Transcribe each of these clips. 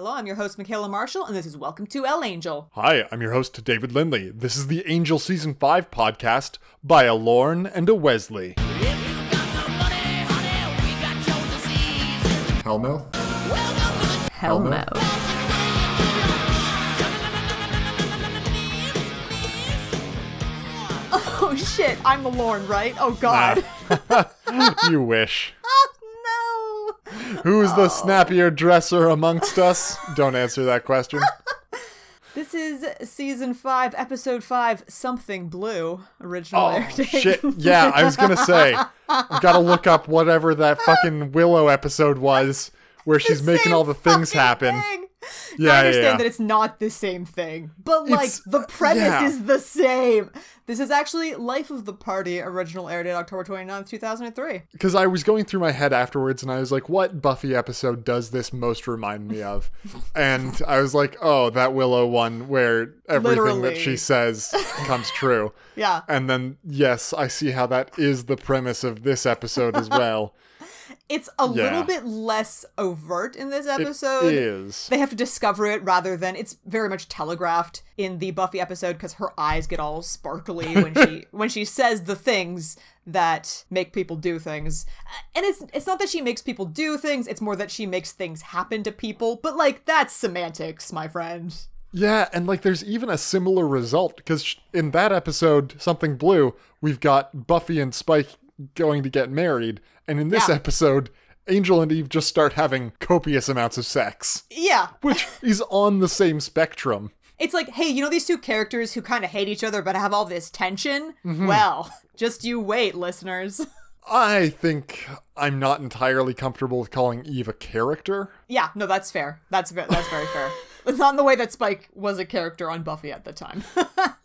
Hello, I'm your host, Michaela Marshall, and this is Welcome to El Angel. Hi, I'm your host, David Lindley. This is the Angel Season 5 podcast by a Lorne and a Wesley. Hellmouth? Hell no. Oh shit, I'm the Lorne, right? Oh god. you wish. Oh. Who's the snappier dresser amongst us? Don't answer that question. This is season 5, episode 5, Something Blue, original Oh, air date. shit. Yeah, I was gonna say. I've gotta look up whatever that fucking Willow episode was where she's making all the things happen. thing. Yeah, I yeah, understand yeah. that it's not the same thing, but like It's- the uh, premise yeah. is the same. This is actually Life of the Party, original air date October 29th, 2003. Because I was going through my head afterwards and I was like, what Buffy episode does this most remind me of? And I was like, oh, that Willow one where everything Literally. that she says comes true. Yeah. And then, yes, I see how that is the premise of this episode as well. It's a Yeah. little bit less overt in this episode. is. They have to discover it rather than it's very much telegraphed in the Buffy episode because her eyes get all sparkly when she when she says the things that make people do things. Uh, and it's it's not that she makes people do things, it's more that she makes things happen to people. But like that's semantics, my friend. Yeah, and like there's even a similar result because in that episode, Something Blue, we've got Buffy and Spike going to get married, and in this Yeah. episode, Angel and Eve just start having copious amounts of sex, Yeah. which is on the same spectrum. It's like, hey, you know these two characters who kind of hate each other but have all this tension? Mm-hmm. Well, just you wait, listeners. I think I'm not entirely comfortable with calling Eve a character. Yeah, no, that's fair. That's that's very fair. Not in the way that Spike was a character on Buffy at the time.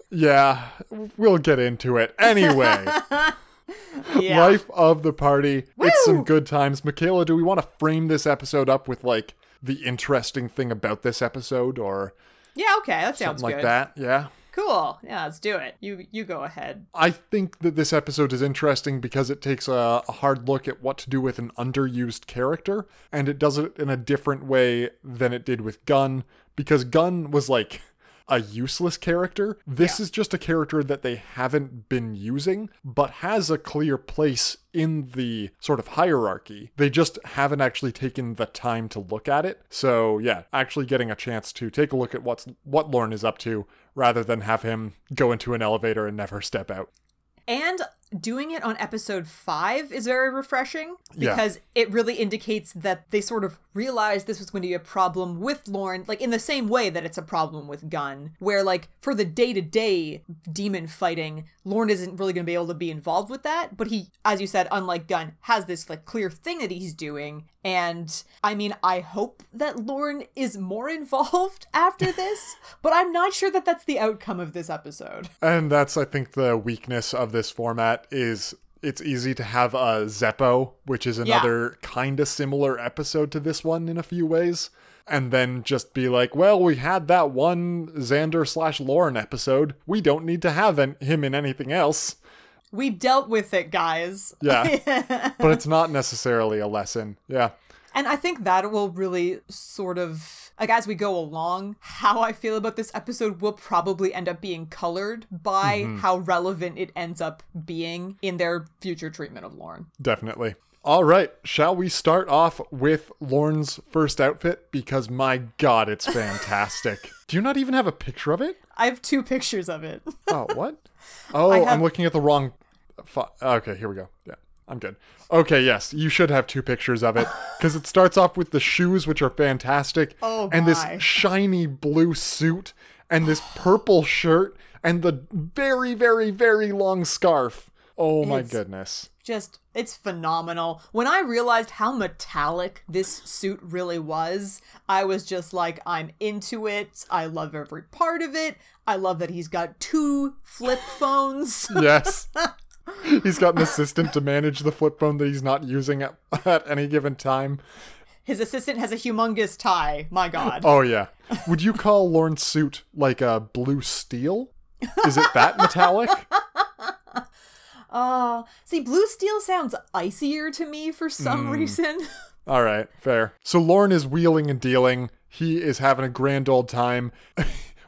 Yeah, we'll get into it. Anyway, yeah. life of the party. It's some good times. Michaela, do we want to frame this episode up with like the interesting thing about this episode or Yeah, okay, that sounds something like good. that? Yeah. Cool. Yeah, let's do it. You you go ahead. I think that this episode is interesting because it takes a, a hard look at what to do with an underused character, and it does it in a different way than it did with Gunn, because Gunn was like a useless character. This is just a character that they haven't been using, but has a clear place in the sort of hierarchy. They just haven't actually taken the time to look at it. So yeah, actually getting a chance to take a look at what's what Lorne is up to rather than have him go into an elevator and never step out. And doing it on episode 5 is very refreshing Yeah. because it really indicates that they sort of realized this was going to be a problem with Lorne, like in the same way that it's a problem with Gunn, where like for the day-to-day demon fighting, Lorne isn't really going to be able to be involved with that, but he as you said unlike Gunn has this like clear thing that he's doing and I mean I hope that Lorne is more involved after this, but I'm not sure that that's the outcome of this episode. And that's I think the weakness of this format is it's easy to have a Zeppo, which is another kind of similar episode to this one in a few ways. And then just be like, well, we had that one Xander slash Lorne episode. We don't need to have an- him in anything else. We dealt with it, guys. Yeah. but it's not necessarily a lesson. Yeah. And I think that will really sort of, like, as we go along, how I feel about this episode will probably end up being colored by Mm-hmm. how relevant it ends up being in their future treatment of Lorne. Definitely. All right, shall we start off with Lorne's first outfit? Because my god, it's fantastic. Do you not even have a picture of it? I have two pictures of it. Oh, what? Oh, have- I'm looking at the wrong. Okay, here we go. Yeah, I'm good. Okay, yes, you should have two pictures of it because it starts off with the shoes, which are fantastic, Oh, and this my. shiny blue suit, and this purple shirt, and the very, very, very long scarf. Oh my It's- goodness. Just, it's phenomenal. When I realized how metallic this suit really was, I was just like, I'm into it. I love every part of it. I love that he's got two flip phones. Yes. He's got an assistant to manage the flip phone that he's not using at, at any given time. His assistant has a humongous tie. My god. Oh yeah. Would you call Lorne's suit like a blue steel? Is it that metallic? Uh, see, blue steel sounds icier to me for some reason. All right, fair. So Lorne is wheeling and dealing, he is having a grand old time.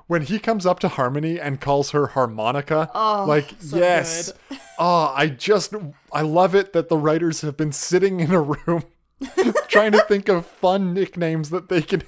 When he comes up to Harmony and calls her harmonica, Oh, like so yes, oh, I just I love it that the writers have been sitting in a room trying to think of fun nicknames that they can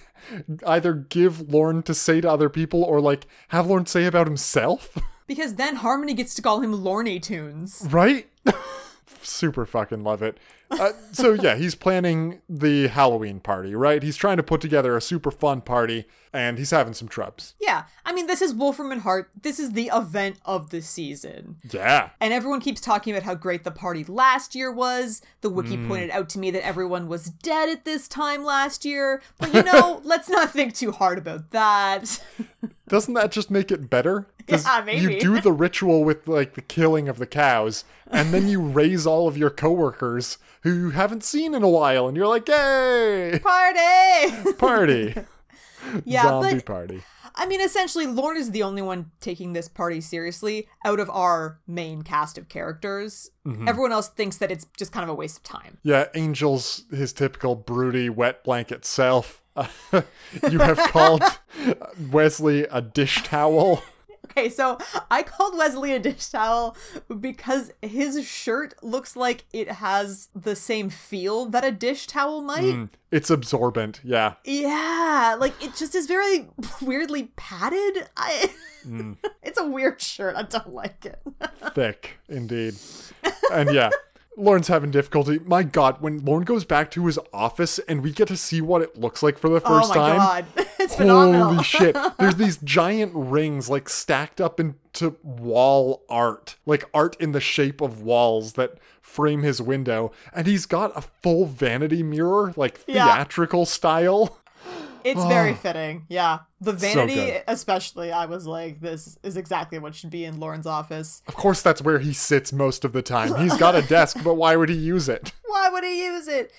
either give Lorne to say to other people or like have Lorne say about himself, Because then Harmony gets to call him Lorny Tunes. right? Super fucking love it. Uh, so yeah, he's planning the Halloween party, right? He's trying to put together a super fun party, and he's having some trubs. Yeah, I mean, this is Wolfram and Hart. This is the event of the season. Yeah, And everyone keeps talking about how great the party last year was. The wiki Hmm. pointed out to me that everyone was dead at this time last year. But you know, let's not think too hard about that. doesn't that just make it better? Yeah, maybe. You do the ritual with like the killing of the cows, and then you raise all of your coworkers who you haven't seen in a while, and you're like, "Yay, Party! party, yeah, zombie but party!" I mean, essentially, Lorne is the only one taking this party seriously out of our main cast of characters. Mm-hmm. Everyone else thinks that it's just kind of a waste of time. Yeah, Angel's his typical broody wet blanket self. you have called Wesley a dish towel. Okay, so I called Wesley a dish towel because his shirt looks like it has the same feel that a dish towel might. It's absorbent. Yeah, Yeah, like it just is very weirdly padded. I Mm. It's a weird shirt. I don't like it. thick indeed. And yeah, Lorne's having difficulty. My God, when Lorne goes back to his office and we get to see what it looks like for the oh first my time. It's phenomenal. Holy shit. There's these giant rings like stacked up into wall art, like art in the shape of walls that frame his window. And he's got a full vanity mirror, like Yeah. theatrical style. It's very ah. fitting. Yeah. The vanity, good. especially, I was like, this is exactly what should be in Lorne's office. Of course, that's where he sits most of the time. He's got a desk, but why would he use it? Why would he use it?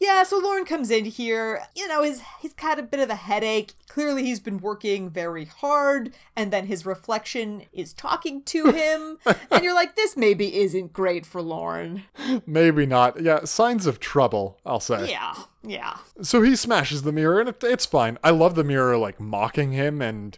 Yeah, so Lorne comes in here. You know, he's he's got a bit of a headache. Clearly he's been working very hard, and then his reflection is talking to him. and you're like, this maybe isn't great for Lorne. Maybe not. Yeah, signs of trouble, I'll say. Yeah, yeah. So he smashes the mirror, and it, it's fine. I love the mirror, like, mocking him and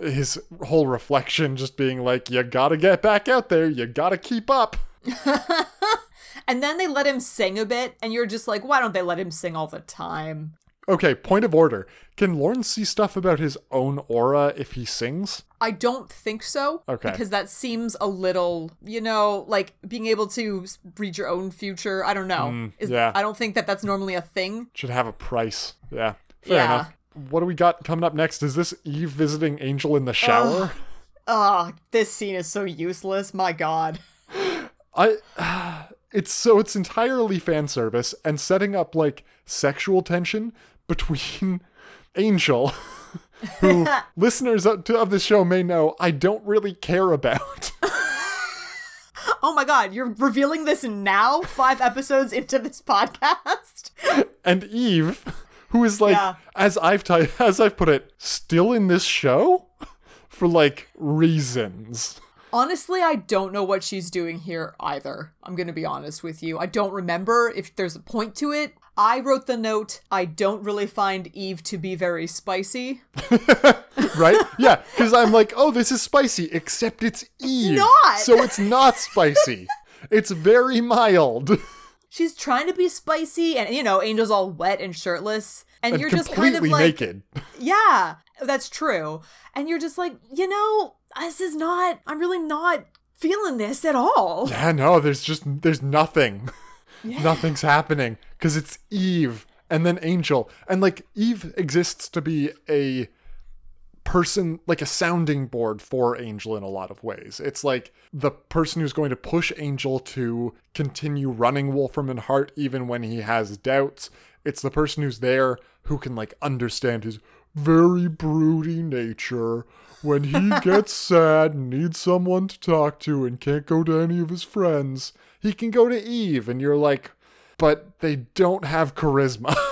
his whole reflection just being like, you gotta get back out there, you gotta keep up. And then they let him sing a bit, and you're just like, why don't they let him sing all the time? Okay, point of order. Can Lorne see stuff about his own aura if he sings? I don't think so. Okay. Because that seems a little, you know, like being able to read your own future. I don't know. Is, Mm, yeah. I don't think that that's normally a thing. Should have a price. Yeah, fair Yeah. enough. What do we got coming up next? Is this Eve visiting Angel in the shower? Oh, this scene is so useless. My God. I it's so it's entirely fan service and setting up like sexual tension between Angel who listeners of to- of this show may know I don't really care about. Oh my God, you're revealing this now, five episodes into this podcast? and Eve who is like Yeah. as I've ti- as I've put it still in this show for like reasons. Honestly, I don't know what she's doing here either. I'm going to be honest with you. I don't remember if there's a point to it. I wrote the note, I don't really find Eve to be very spicy. right? Yeah, because I'm like, oh, this is spicy, except it's Eve. not. So it's not spicy. it's very mild. She's trying to be spicy, and you know, Angel's all wet and shirtless. And, And you're just kind completely of like, naked. yeah, that's true. And you're just like, you know, this is not, I'm really not feeling this at all. Yeah, no, there's just there's nothing. Nothing's happening because it's Eve and then Angel. And like Eve exists to be a person like a sounding board for Angel in a lot of ways. It's like the person who's going to push Angel to continue running Wolfram and Hart even when he has doubts. It's the person who's there who can like understand his very broody nature when he gets sad and needs someone to talk to and can't go to any of his friends. He can go to Eve and you're like but they don't have charisma.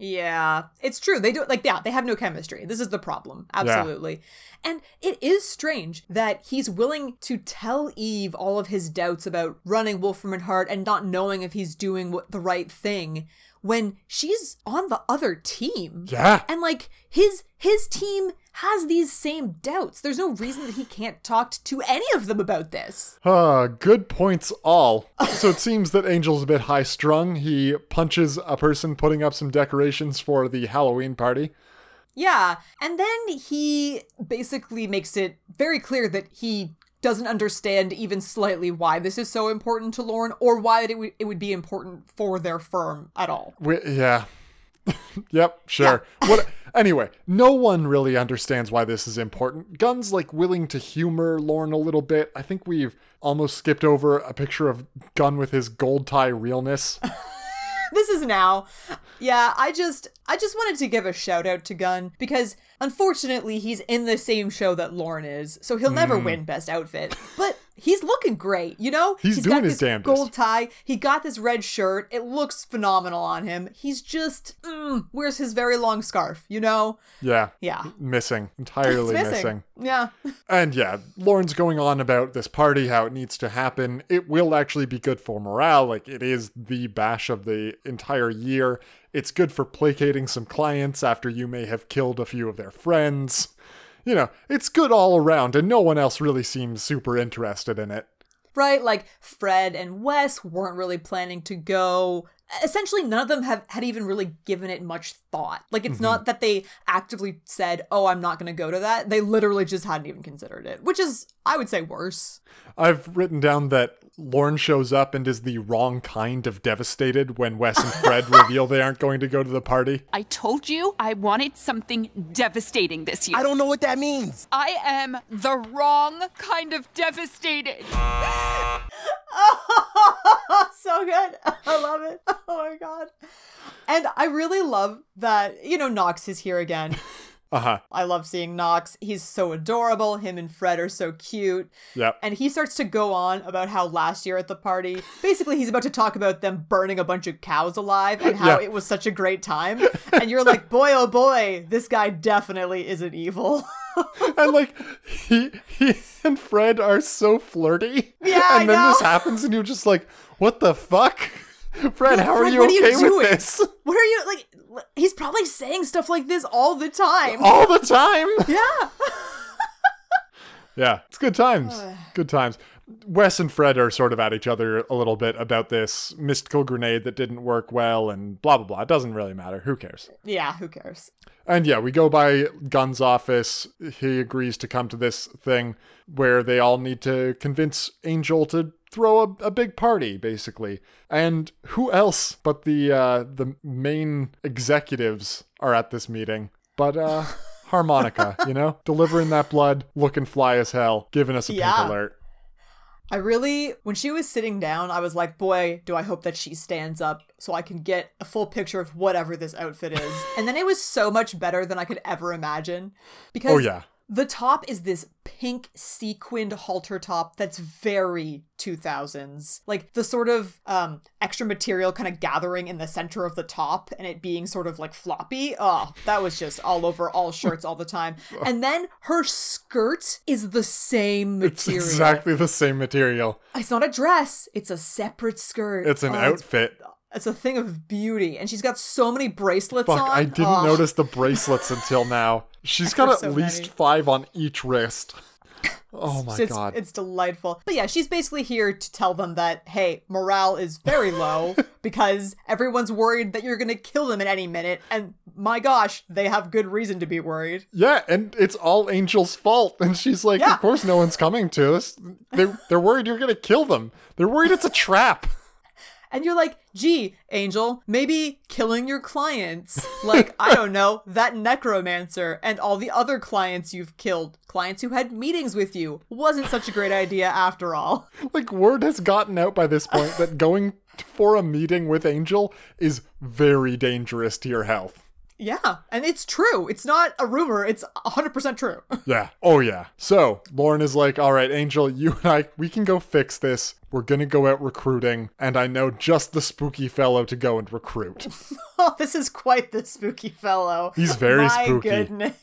Yeah, it's true. They do like yeah, they have no chemistry. This is the problem. Absolutely. And it is strange that he's willing to tell Eve all of his doubts about running Wolfram and Hart and not knowing if he's doing what, the right thing when she's on the other team. Yeah. And like his his team has these same doubts. There's no reason that he can't talk to any of them about this. Uh, good points all. so it seems that Angel's a bit high strung. He punches a person putting up some decorations for the Halloween party. Yeah. And then he basically makes it very clear that he doesn't understand even slightly why this is so important to Lorne or why it would, it would be important for their firm at all. We, yeah. yep, sure. What anyway, no one really understands why this is important. Gunn's like willing to humor Lorne a little bit. I think we've almost skipped over a picture of Gunn with his gold tie realness. this is now. Yeah, I just I just wanted to give a shout out to Gunn because unfortunately he's in the same show that Lorne is, so he'll never win best outfit. But he's looking great, you know? He's doing got his this damnedest. gold tie, he got this red shirt, it looks phenomenal on him. He's just mm, wears his very long scarf, you know? Yeah. Yeah. Missing. Entirely It's missing. Yeah. And yeah, Lorne's going on about this party, how it needs to happen. It will actually be good for morale. Like, it is the bash of the entire year. It's good for placating some clients after you may have killed a few of their friends. You know, it's good all around, and no one else really seems super interested in it. right? Like Fred and Wes weren't really planning to go. Essentially, none of them have had even really given it much thought. Like, it's mm-hmm. not that they actively said, "Oh, I'm not going to go to that." They literally just hadn't even considered it, which is, I would say, worse. I've written down that Lorne shows up and is the wrong kind of devastated when Wes and Fred reveal they aren't going to go to the party. I told you I wanted something devastating this year. I don't know what that means. I am the wrong kind of devastated. oh, so good. I love it. Oh my god. And I really love that, you know, Knox is here again. Uh huh. I love seeing Knox. He's so adorable. Him and Fred are so cute. Yep. And he starts to go on about how last year at the party, basically, he's about to talk about them burning a bunch of cows alive and how Yeah. it was such a great time. And you're like, boy, oh boy, this guy definitely isn't evil. and like he he and Fred are so flirty. Yeah, I and then this happens, and you're just like, "What the fuck, Fred? How are you what are you okay with doing? this what are you like? He's probably saying stuff like this all the time. all the time?" Yeah. Yeah, it's good times. Good times. Wes and Fred are sort of at each other a little bit about this mystical grenade that didn't work well, and blah blah blah. It doesn't really matter. Who cares? Yeah, who cares? And yeah, we go by Gunn's office. He agrees to come to this thing where they all need to convince Angel to throw a, a big party, basically. And who else but the uh, the main executives are at this meeting? But uh, Harmonica, you know, delivering that blood, looking fly as hell, giving us a Yeah. pink alert. I really, when she was sitting down, I was like, boy, do I hope that she stands up so I can get a full picture of whatever this outfit is. and then it was so much better than I could ever imagine. Because Oh yeah, the top is this pink sequined halter top that's very 2000s. Like the sort of um, extra material kind of gathering in the center of the top and it being sort of like floppy. Oh, that was just all over all shirts all the time. And then her skirt is the same material. it's exactly the same material. It's not a dress. It's a separate skirt. It's an Oh, outfit. It's, a thing of beauty, and she's got so many bracelets Fuck, on. I didn't Oh, notice the bracelets until now. She's got at so least many. five on each wrist. Oh my It's, god. it's delightful. But yeah, she's basically here to tell them that, hey, morale is very low because everyone's worried that you're going to kill them at any minute. And my gosh, they have good reason to be worried. Yeah, and it's all Angel's fault. And she's like, Yeah. Of course no one's coming to us. They they're worried you're gonna kill them. They're worried it's a trap. And you're like, gee, Angel, maybe killing your clients. Like, I don't know, that necromancer and all the other clients you've killed, clients who had meetings with you, wasn't such a great idea after all. Like word has gotten out by this point that going for a meeting with Angel is very dangerous to your health. Yeah, and it's true. It's not a rumor, it's 100% true. Yeah. Oh yeah. So Lorne is like, all right, Angel, you and I, we can go fix this. We're gonna go out recruiting, and I know just the spooky fellow to go and recruit. oh, this is quite the spooky fellow. He's very My spooky. goodness.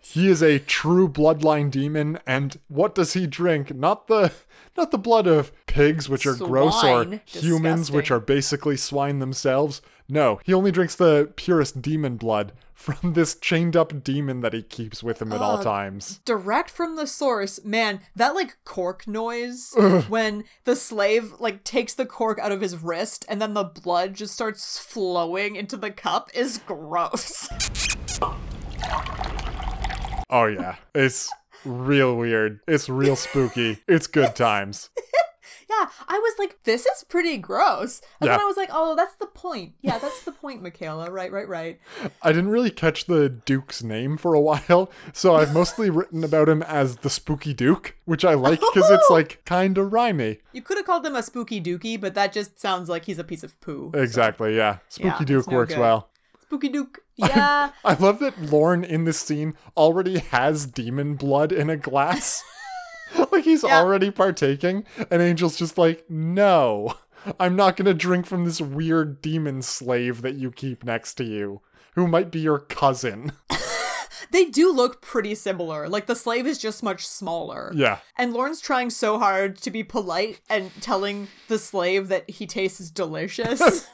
He is a true bloodline demon, and what does he drink? Not the not the blood of pigs, which are gross, or Swine. humans, which are basically swine themselves. No, he only drinks the purest demon blood from this chained up demon that he keeps with him at all times. direct from the source man that like cork noise when the slave like takes the cork out of his wrist and then the blood just starts flowing into the cup is gross Oh yeah, it's real weird. It's real spooky. It's good times. yeah i was like this is pretty gross and then i was like oh that's the point yeah that's the point michaela right right right I didn't really catch the Duke's name for a while, so I've mostly written about him as the Spooky Duke, which I like because it's like kind of rhymey. you could have called him a spooky dookie but that just sounds like he's a piece of poo Exactly, yeah. Spooky Yeah, Duke no works good. well. spooky duke yeah I love that Lorne in this scene already has demon blood in a glass. like he's Yeah. already partaking, and Angel's just like, no, I'm not gonna drink from this weird demon slave that you keep next to you, who might be your cousin. they do look pretty similar like the slave is just much smaller yeah. And Lorne's trying so hard to be polite and telling the slave that he tastes delicious.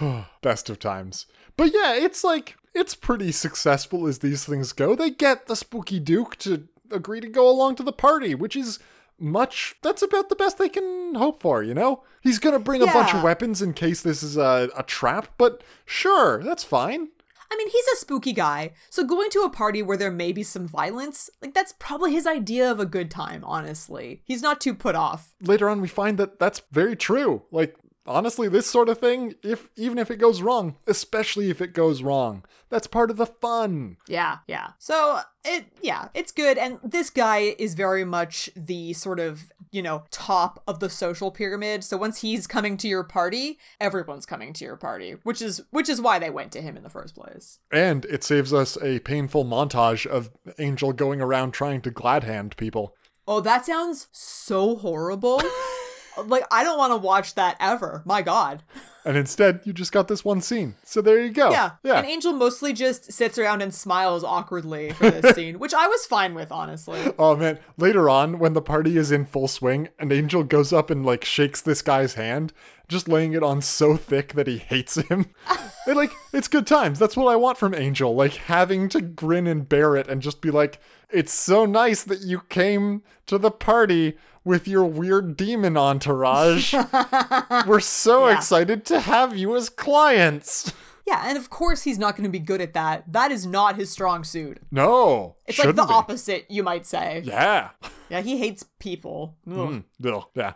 Best of times. But yeah, it's like, it's pretty successful as these things go. They get the Spooky Duke to agree to go along to the party, which is much, that's about the best they can hope for, you know? He's gonna bring a bunch of weapons in case this is a, a trap, but sure, that's fine. I mean, he's a spooky guy, so going to a party where there may be some violence, like that's probably his idea of a good time, honestly. He's not too put off. Later on, we find that that's very true. Like, honestly, this sort of thing, if even if it goes wrong, especially if it goes wrong, that's part of the fun. Yeah, yeah. So it yeah, it's good and this guy is very much the sort of, you know, top of the social pyramid. So once he's coming to your party, everyone's coming to your party, which is which is why they went to him in the first place. And it saves us a painful montage of Angel going around trying to glad hand people. Oh, that sounds so horrible. like I don't want to watch that ever. My god. And instead, you just got this one scene. So there you go. Yeah. Yeah. And Angel mostly just sits around and smiles awkwardly for this scene, which I was fine with, honestly. Oh man, later on when the party is in full swing and Angel goes up and like shakes this guy's hand, just laying it on so thick that he hates him. and like it's good times. That's what I want from Angel, like having to grin and bear it and just be like, "It's so nice that you came to the party with your weird demon entourage. We're so Yeah. excited to have you as clients." Yeah, and of course he's not going to be good at that. That is not his strong suit. No. It's like the be. opposite, you might say. Yeah. Yeah, he hates people. Mm, yeah.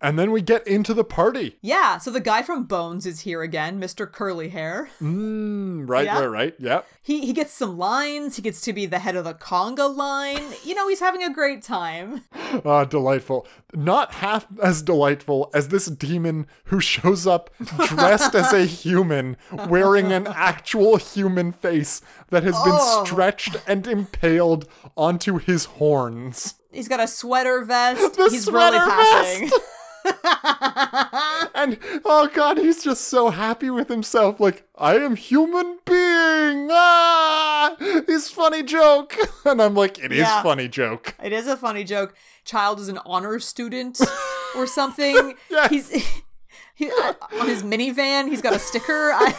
And then we get into the party. Yeah, so the guy from Bones is here again, Mr. Curly Hair. Mm, right, Yeah. right, right. Yep. He he gets some lines. He gets to be the head of the conga line. You know, he's having a great time. Ah, delightful. Not half as delightful as this demon who shows up dressed as a human, wearing an actual human face that has been Oh. stretched and impaled onto his horns. He's got a sweater vest. The he's sweater really passing. And oh god, he's just so happy with himself. Like, I am human being. Ah, his funny joke. And I'm like, it is Yeah. funny joke. It is a funny joke. Child is an honor student or something. Yes. He's he, uh, on his minivan. He's got a sticker. I,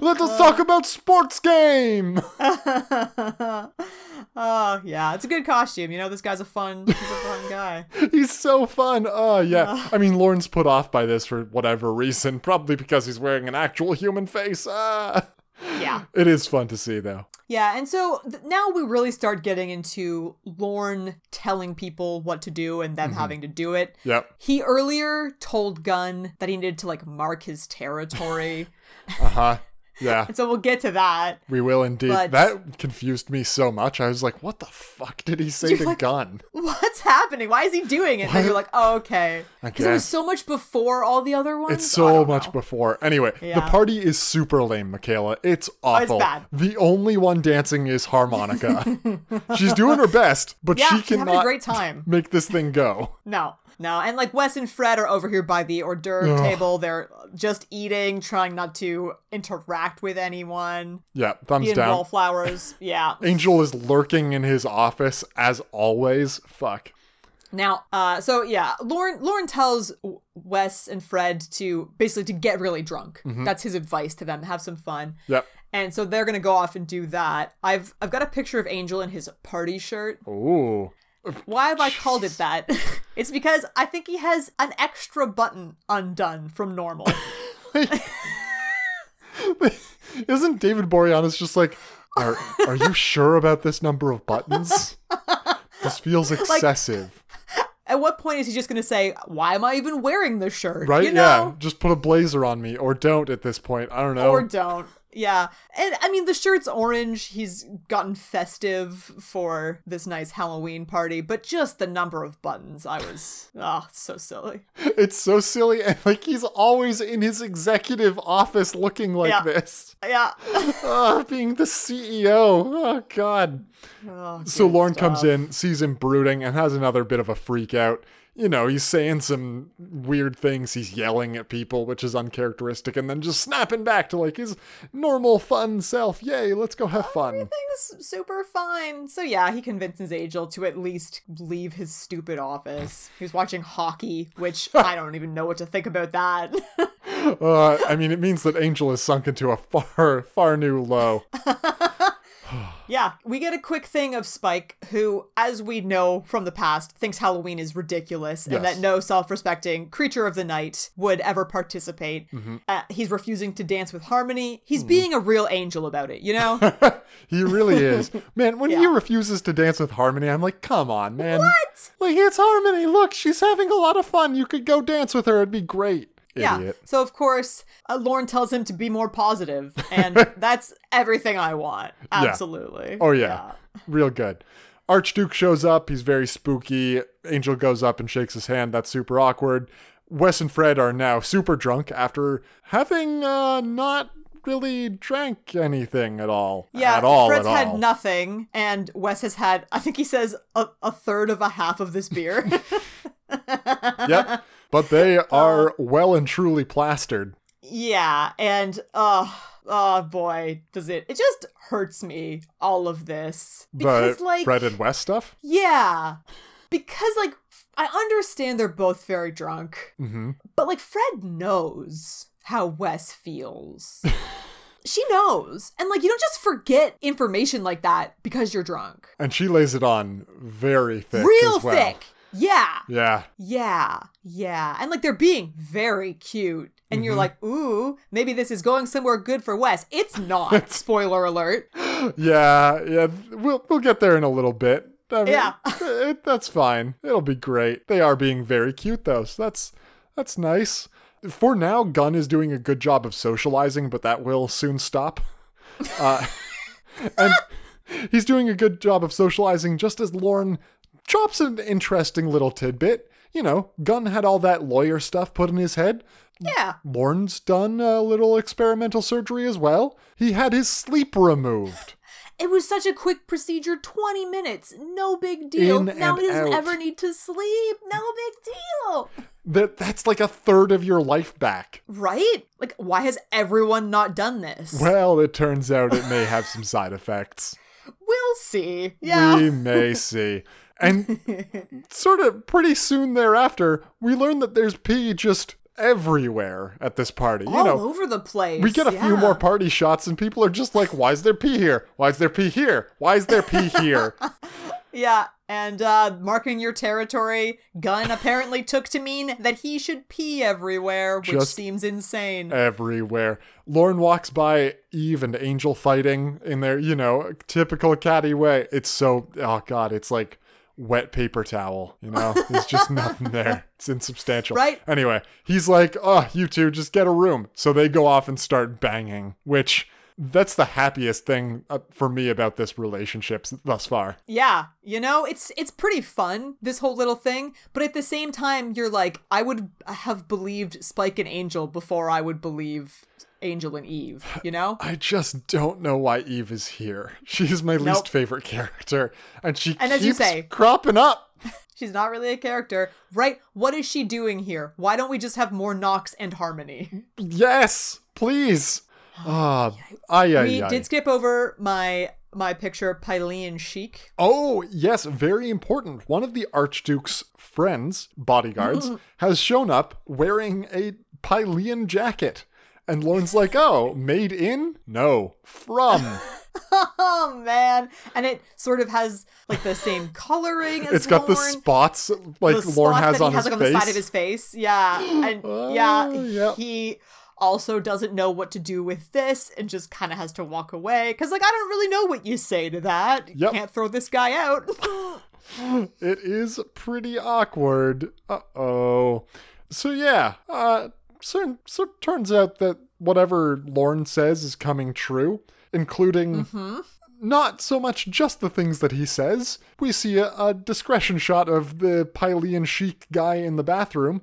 Let us talk about sports game. oh yeah, it's a good costume. You know, this guy's a fun. He's a fun guy. He's so fun. Oh, yeah. I mean, Lorne's put off by this for whatever reason, probably because he's wearing an actual human face. Ah. Yeah. It is fun to see, though. Yeah, and so th- now we really start getting into Lorne telling people what to do and them having to do it. Yep. He earlier told Gunn that he needed to like mark his territory. Uh huh. Yeah. and so we'll get to that. We will indeed. But- that confused me so much. I was like, what the fuck did he say You're to like- Gunn? What's happening? Why is he doing it? And you're like, oh, okay. Because it was so much before all the other ones. It's Oh, so much know. before. Anyway, the party is super lame, Michaela. It's awful. It's bad. The only one dancing is Harmonica. she's doing her best, but Yeah, she having a cannot great time. make this thing go. No. No, and like Wes and Fred are over here by the hors d'oeuvre table. They're just eating, trying not to interact with anyone. Yeah, thumbs down. wallflowers. Yeah. Angel is lurking in his office as always. Fuck. Now, uh, so yeah, Lorne Lorne tells Wes and Fred to basically to get really drunk. That's his advice to them. Have some fun. Yep. And so they're gonna go off and do that. I've I've got a picture of Angel in his party shirt. Ooh. Why have I called it that? it's because I think he has an extra button undone from normal. Isn't David Boreanaz just like, are, are you sure about this number of buttons? This feels excessive. At what point is he just gonna say, "Why am I even wearing this shirt?" right? You know? Yeah. Just put a blazer on me or don't at this point. I don't know. or don't. Yeah. And I mean, the shirt's orange. He's gotten festive for this nice Halloween party, but just the number of buttons, I was, oh, so silly. it's so silly. And like he's always in his executive office looking like Yeah. this. Yeah. Ah, being the CEO. Oh, God. Oh, So Lorne comes in, sees him brooding, and has another bit of a freak out. You know, he's saying some weird things. He's yelling at people, which is uncharacteristic, and then just snapping back to like his normal, fun self. Yay, let's go have fun. Everything's super fine. So yeah, he convinces Angel to at least leave his stupid office. He was watching hockey, which I don't even know what to think about that. Uh, I mean, it means that Angel has sunk into a far, far new low. Yeah, we get a quick thing of Spike, who, as we know from the past, thinks Halloween is ridiculous and that no self respecting creature of the night would ever participate. Mm-hmm. Uh, he's refusing to dance with Harmony. He's being a real angel about it, you know? He really is. Man, when he refuses to dance with Harmony, I'm like, come on, man. what? Like, it's Harmony. Look, she's having a lot of fun. You could go dance with her. It'd be great. Yeah. So, of course, uh, Lorne tells him to be more positive, and that's everything I want. Absolutely. Oh, yeah. Real good. Archduke shows up. He's very spooky. Angel goes up and shakes his hand. That's super awkward. Wes and Fred are now super drunk after having uh, not really drank anything at all. Yeah, at all. Fred's at had all. nothing, and Wes has had, I think he says, a, a third of a half of this beer. Yep. But they are well and truly plastered. Yeah, and oh, oh boy, does it! It just hurts me all of this because, The like, Fred and Wes stuff. yeah, because like I understand they're both very drunk, Mm-hmm. but like Fred knows how Wes feels. she knows, and like you don't just forget information like that because you're drunk. And she lays it on very thick. Real well. thick. Yeah. Yeah. Yeah, yeah. And like they're being very cute. And you're like, ooh, maybe this is going somewhere good for Wes. It's not. Spoiler alert. Yeah. Yeah. We'll we'll get there in a little bit. I mean, Yeah. it, that's fine. It'll be great. They are being very cute though, so that's that's nice. For now, Gunn is doing a good job of socializing, but that will soon stop. Uh, and he's doing a good job of socializing just as Lorne drops an interesting little tidbit. You know, Gunn had all that lawyer stuff put in his head. Yeah. Lorne's done a little experimental surgery as well. He had his sleep removed. It was such a quick procedure 20 minutes. No big deal. In now he doesn't out. ever need to sleep. No big deal. That that's like a third of your life back. Right? Like, why has everyone not done this? Well, it turns out it may have some side effects. we'll see. Yeah. We may see. And sort of pretty soon thereafter, we learn that there's pee just everywhere at this party. You All know, over the place. we get a few more party shots and people are just like, why is there pee here? Why is there pee here? Why is there pee here? Yeah, and uh, marking your territory, Gunn apparently took to mean that he should pee everywhere, which Just- seems insane. everywhere. Lorne walks by Eve and Angel fighting in their, you know, typical catty way. It's so, oh God, it's like wet paper towel, you know? There's just nothing there. It's insubstantial. Right. Anyway, he's like, oh, you two just get a room. So they go off and start banging, which that's the happiest thing uh, for me about this relationship thus far. yeah, you know, it's it's pretty fun this whole little thing, but at the same time, you're like, I would have believed Spike and Angel before I would believe Angel and Eve. You know? I just don't know why Eve is here. She's my least favorite character, and she And as you say- cropping up. She's not really a character. Right? What is she doing here? Why don't we just have more Knox and Harmony? Yes, please. Ah, ay, ay, We ay. did skip over my my picture Pylean chic. Oh, yes, very important. One of the Archduke's friends, bodyguards, has shown up wearing a Pylean jacket. And Lorne's like, oh, made in? No, from. Oh man. And it sort of has like the same coloring as it's got the spots like the Lorne spot has on he has his like, face. on the side of his face. Yeah. And yeah, Oh, yep. he also doesn't know what to do with this and just kind of has to walk away cuz like I don't really know what you say to that. Yep. Can't throw this guy out. It is pretty awkward. Uh oh. So yeah, uh, so so it turns out that whatever Lorne says is coming true, including mm-hmm. not so much just the things that he says. We see a, a discretion shot of the Pylean chic guy in the bathroom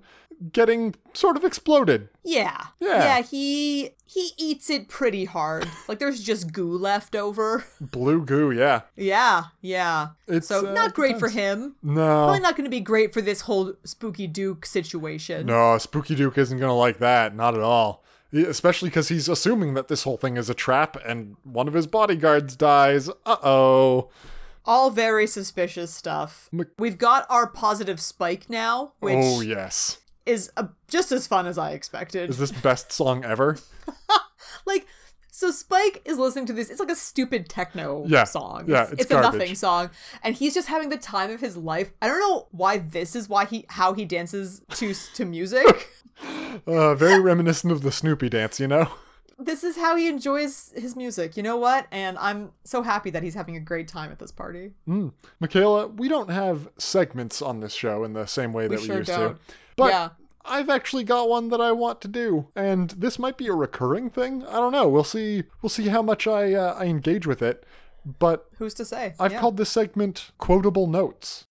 getting sort of exploded. yeah. Yeah. Yeah, he he eats it pretty hard. Like there's just goo left over. Blue goo, yeah. Yeah. Yeah. It's, so uh, not great for him. No. Probably not going to be great for this whole Spooky Duke situation. No, Spooky Duke isn't going to like that. Not at all. Especially because he's assuming that this whole thing is a trap and one of his bodyguards dies. Uh oh. All very suspicious stuff. Mc- We've got our positive spike now, which Oh, yes. Is uh just as fun as I expected. Is this best song ever? like, so Spike is listening to this. It's like a stupid techno Yeah, song. yeah, it's, it's it's a nothing song, and he's just having the time of his life. I don't know why this is why he how he dances to to music. Uh, very reminiscent of the Snoopy dance, you know? this is how he enjoys his music. You know what? And I'm so happy that he's having a great time at this party. Michaela, we don't have segments on this show in the same way that we, sure used don't. to. But Yeah. I've actually got one that I want to do, and this might be a recurring thing. I don't know. We'll see. We'll see how much I uh, I engage with it. But Who's to say? I've Yeah. called this segment quotable notes.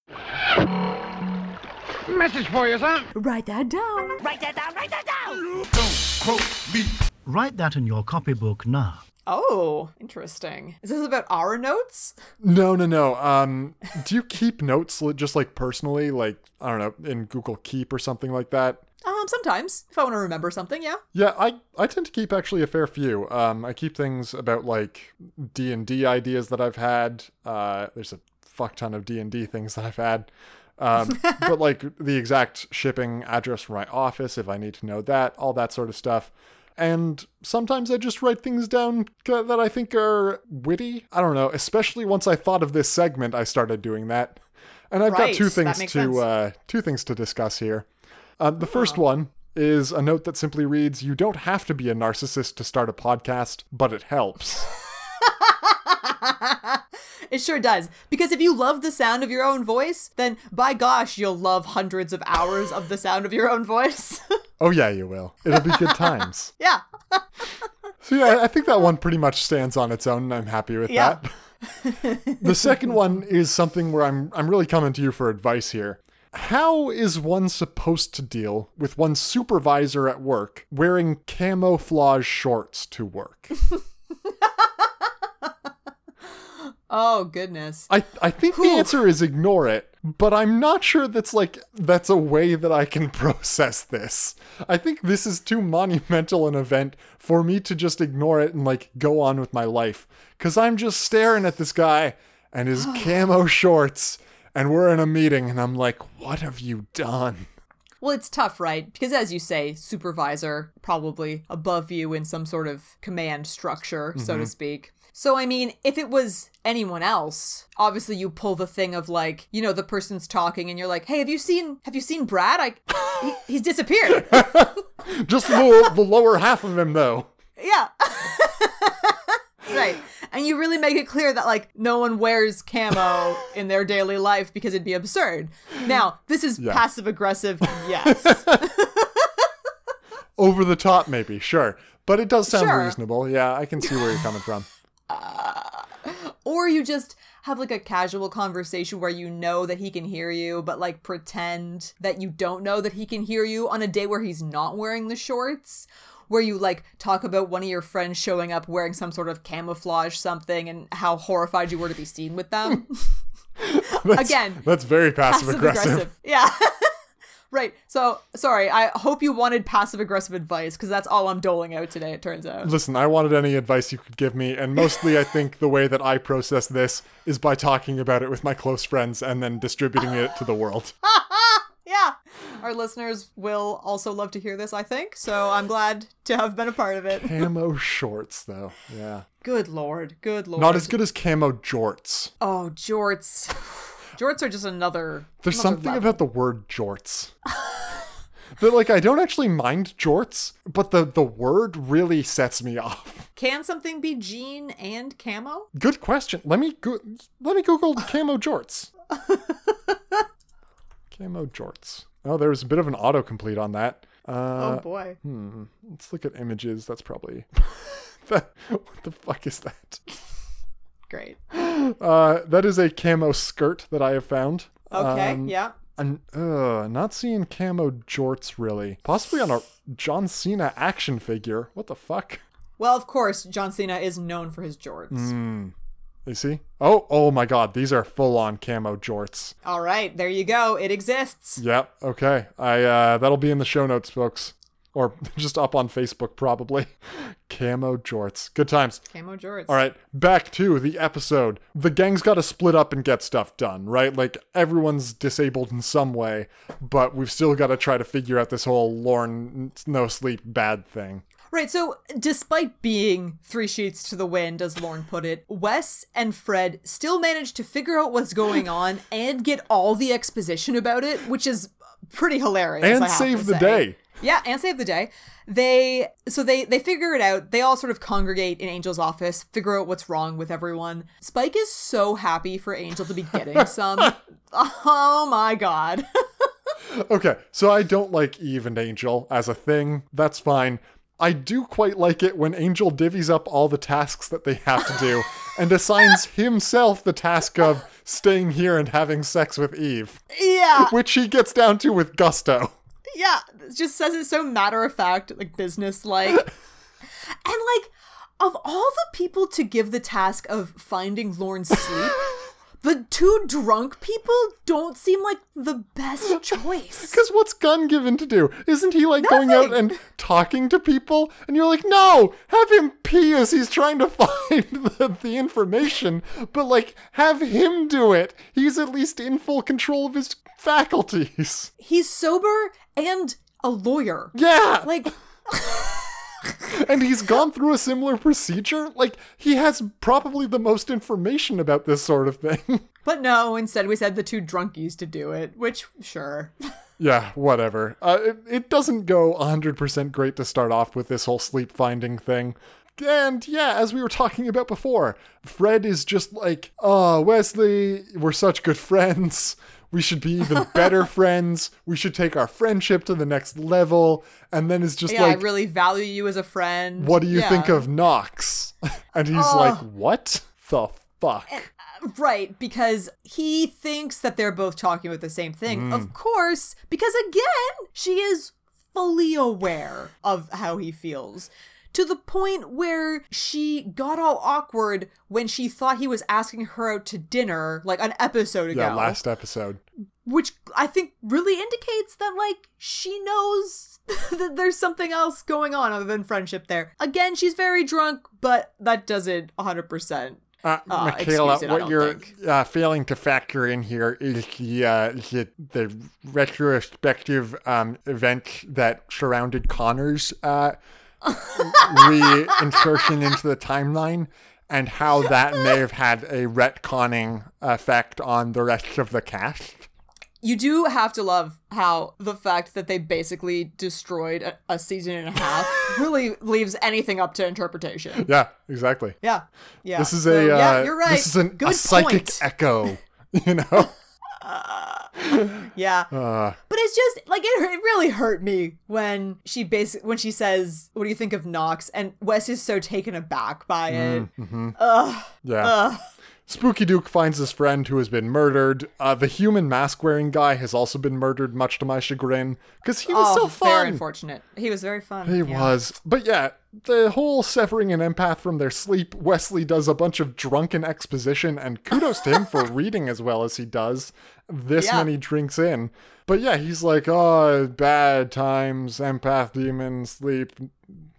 Message for you, son. Write that down. Write that down. Write that down. Don't quote me. Write that in your copybook now. Oh, interesting. Is this about our notes? No, no, no. Um, do you keep notes just like personally, like I don't know, in Google Keep or something like that? Um, sometimes if I want to remember something, yeah. Yeah, I I tend to keep actually a fair few. Um, I keep things about like D and D ideas that I've had. Uh, there's a fuck ton of D and D things that I've had. Um, but like the exact shipping address for my office, if I need to know that, all that sort of stuff. And sometimes I just write things down that I think are witty. I don't know. Especially once I thought of this segment, I started doing that. And I've Right, got two things to uh, two things to discuss here. Uh, the first one is a note that simply reads You don't have to be a narcissist to start a podcast, but it helps. It sure does. Because if you love the sound of your own voice, then by gosh, you'll love hundreds of hours of the sound of your own voice. oh, yeah, you will. It'll be good times. yeah. So, yeah, I think that one pretty much stands on its own, and I'm happy with Yeah. that. the second one is something where I'm, I'm really coming to you for advice here. How is one supposed to deal with one's supervisor at work wearing camouflage shorts to work? Oh, goodness. I, I think the answer is ignore it, but I'm not sure that's like that's a way that I can process this. I think this is too monumental an event for me to just ignore it and like go on with my life. Cause I'm just staring at this guy and his camo shorts, and we're in a meeting, and I'm like, what have you done? Well, it's tough, right? Because as you say, supervisor, probably above you in some sort of command structure, so Mm-hmm. to speak. So, I mean, if it was anyone else, obviously you pull the thing of like, you know, the person's talking and you're like, hey, have you seen, have you seen Brad? I, he, he's disappeared. Just the, the lower half of him, though. yeah. right. And you really make it clear that like no one wears camo in their daily life because it'd be absurd. Now, this is Yeah. passive aggressive, yes. Over the top, maybe, sure. But it does sound Sure. reasonable. Yeah, I can see where you're coming from. Uh, or you just have like a casual conversation where you know that he can hear you but like pretend that you don't know that he can hear you on a day where he's not wearing the shorts where you like talk about one of your friends showing up wearing some sort of camouflage something and how horrified you were to be seen with them That's, Again, that's very passive aggressive. Yeah. right. So, sorry. I hope you wanted passive aggressive advice because that's all I'm doling out today, it turns out. Listen, I wanted any advice you could give me, and mostly I think the way that I process this is by talking about it with my close friends and then distributing it to the world. Yeah. Our listeners will also love to hear this, I think. So, I'm glad to have been a part of it. Camo shorts, though. Yeah. Good lord. Good lord. Not as good as camo jorts. Oh, jorts. Jorts are just another. There's another something level. about the word jorts. that like I don't actually mind jorts, but the the word really sets me off. Can something be jean and camo? Good question. Let me go- let me Google camo jorts. camo jorts. Oh, there was a bit of an autocomplete on that. Uh, oh boy. Hmm. let's look at images. That's probably that. What the fuck is that? Great. Uh, that is a camo skirt that I have found. Okay. Um, yeah. I'm uh, not seeing camo jorts really. Possibly on a John Cena action figure. What the fuck? Well, of course, John Cena is known for his jorts. Mm. You see? Oh, oh my god, these are full on camo jorts. All right, there you go. It exists. Yep, okay. I uh that'll be in the show notes, folks. Or just up on Facebook probably. camo jorts. Good times. Camo jorts. All right, back to the episode. The gang's got to split up and get stuff done, right? Like everyone's disabled in some way, but we've still got to try to figure out this whole Lorne no sleep bad thing. Right, so despite being three sheets to the wind, as Lorne put it, Wes and Fred still manage to figure out what's going on and get all the exposition about it, which is pretty hilarious. And I have save the say. day. Yeah, and save the day. They so they they figure it out. They all sort of congregate in Angel's office, figure out what's wrong with everyone. Spike is so happy for Angel to be getting some. oh my god. Okay, so I don't like Eve and Angel as a thing. That's fine. I do quite like it when Angel divvies up all the tasks that they have to do and assigns himself the task of staying here and having sex with Eve, yeah. which he gets down to with gusto. Yeah, just says it so matter of fact, like business like. and like, of all the people to give the task of finding Lorne's sleep, the two drunk people don't seem like the best choice. Because what's Gunn given to do? Isn't he like going out and talking to people? And you're like, no, have him pee as he's trying to find the, the information, but like, have him do it. He's at least in full control of his faculties. He's sober and a lawyer. Yeah. Like, and he's gone through a similar procedure. Like, he has probably the most information about this sort of thing. but no, instead we said the two drunkies to do it, which, sure. Yeah, whatever. Uh, it, it doesn't go 100% great to start off with this whole sleep finding thing. And yeah, as we were talking about before, Fred is just like, oh, Wesley, we're such good friends. We should be even better friends. We should take our friendship to the next level. And then it's just Yeah, like, I really value you as a friend. what do you Yeah. think of Knox? And he's Oh. like, what the fuck? Right, because he thinks that they're both talking about the same thing. Mm. Of course, because again, she is fully aware of how he feels. To the point where she got all awkward when she thought he was asking her out to dinner, like an episode ago. Yeah, last episode. which I think really indicates that, like, she knows that there's something else going on other than friendship there. Again, she's very drunk, but that doesn't 100%. Uh, Uh, Michaela, it, what you're uh, failing to factor in here is the uh, the, the retrospective um, event that surrounded Connor's uh, reinsertion into the timeline, and how that may have had a retconning effect on the rest of the cast. You do have to love how the fact that they basically destroyed a, a season and a half really leaves anything up to interpretation. Yeah, exactly. Yeah, yeah. This is So, a uh, yeah. You're right. This is an, Good a psychic point. echo. You know. Yeah. Uh, But it's just like it, it really hurt me when she basic when she says, "What do you think of Knox?" and Wes is so taken aback by it. Mm, mm-hmm. Ugh. yeah. Ugh. Spooky Duke finds his friend who has been murdered. Uh, the human mask wearing guy has also been murdered, much to my chagrin, because he was oh, so fun. very unfortunate. He was very fun. He yeah. was. But yeah, the whole severing an empath from their sleep, Wesley does a bunch of drunken exposition, and kudos to him for reading as well as he does this Yeah. many drinks in. But yeah, he's like, oh, bad times, empath demon, sleep,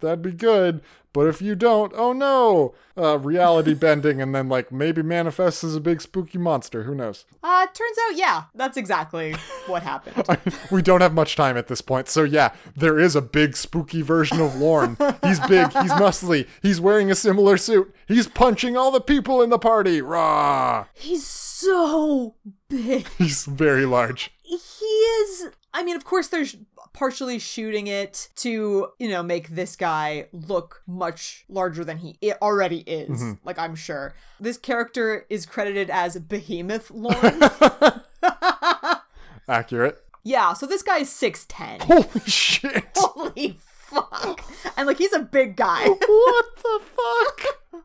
that'd be good. But if you don't, oh no, uh, reality bending, and then like maybe manifests as a big spooky monster. Who knows? Uh, turns out, yeah, that's exactly what happened. we don't have much time at this point. So yeah, there is a big spooky version of Lorne. He's big, he's muscly, he's wearing a similar suit. He's punching all the people in the party. Rah! He's so big. He's very large. He is. I mean, of course, they're sh- partially shooting it to, you know, make this guy look much larger than he already is. Mm-hmm. Like, I'm sure. This character is credited as Behemoth Lorne. Accurate. yeah, so this guy is 6'10. Holy shit. Holy fuck. And, like, he's a big guy. what the fuck?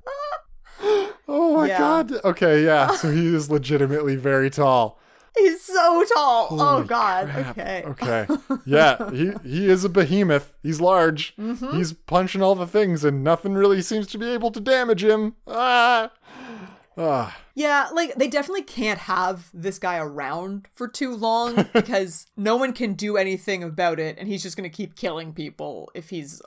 Oh my Yeah. god. Okay, yeah. So he is legitimately very tall. He's so tall. oh, God. crap. Okay. Okay. Yeah, he he is a behemoth. He's large. Mm-hmm. He's punching all the things and nothing really seems to be able to damage him. Ah. Ah. Yeah, like they definitely can't have this guy around for too long because no one can do anything about it and he's just going to keep killing people if he's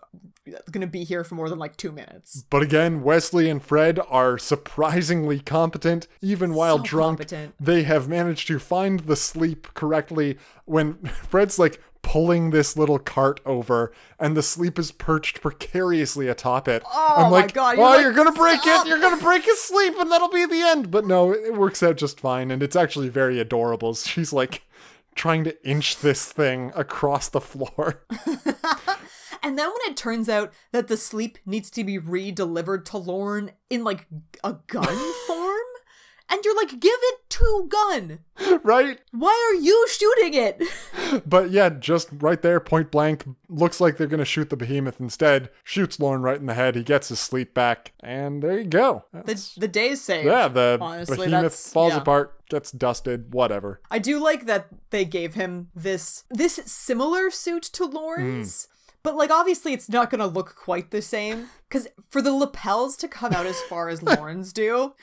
going to be here for more than like 2 minutes. But again, Wesley and Fred are surprisingly competent. Even while So drunk, competent. they have managed to find the sleep correctly when Fred's like pulling this little cart over and the sleep is perched precariously atop it. Oh I'm my like, God, Oh, you're like, you're gonna break "Stop." it! You're gonna break his sleep and that'll be the end. But no, it works out just fine and it's actually very adorable. She's like trying to inch this thing across the floor. And then when it turns out that the sleep needs to be re-delivered to Lorne in like a gun form and you're like give it to Gunn. right? Why are you shooting it? But yeah, just right there, point blank, looks like they're gonna shoot the behemoth instead. Shoots Lorne right in the head. He gets his sleep back, and there you go. The the day's saved. yeah, the honestly, behemoth falls yeah. apart, gets dusted, whatever. I do like that they gave him this this similar suit to hmm. Lorne's. But like obviously it's not going to look quite the same cuz for the lapels to come out as far as Lorne's do,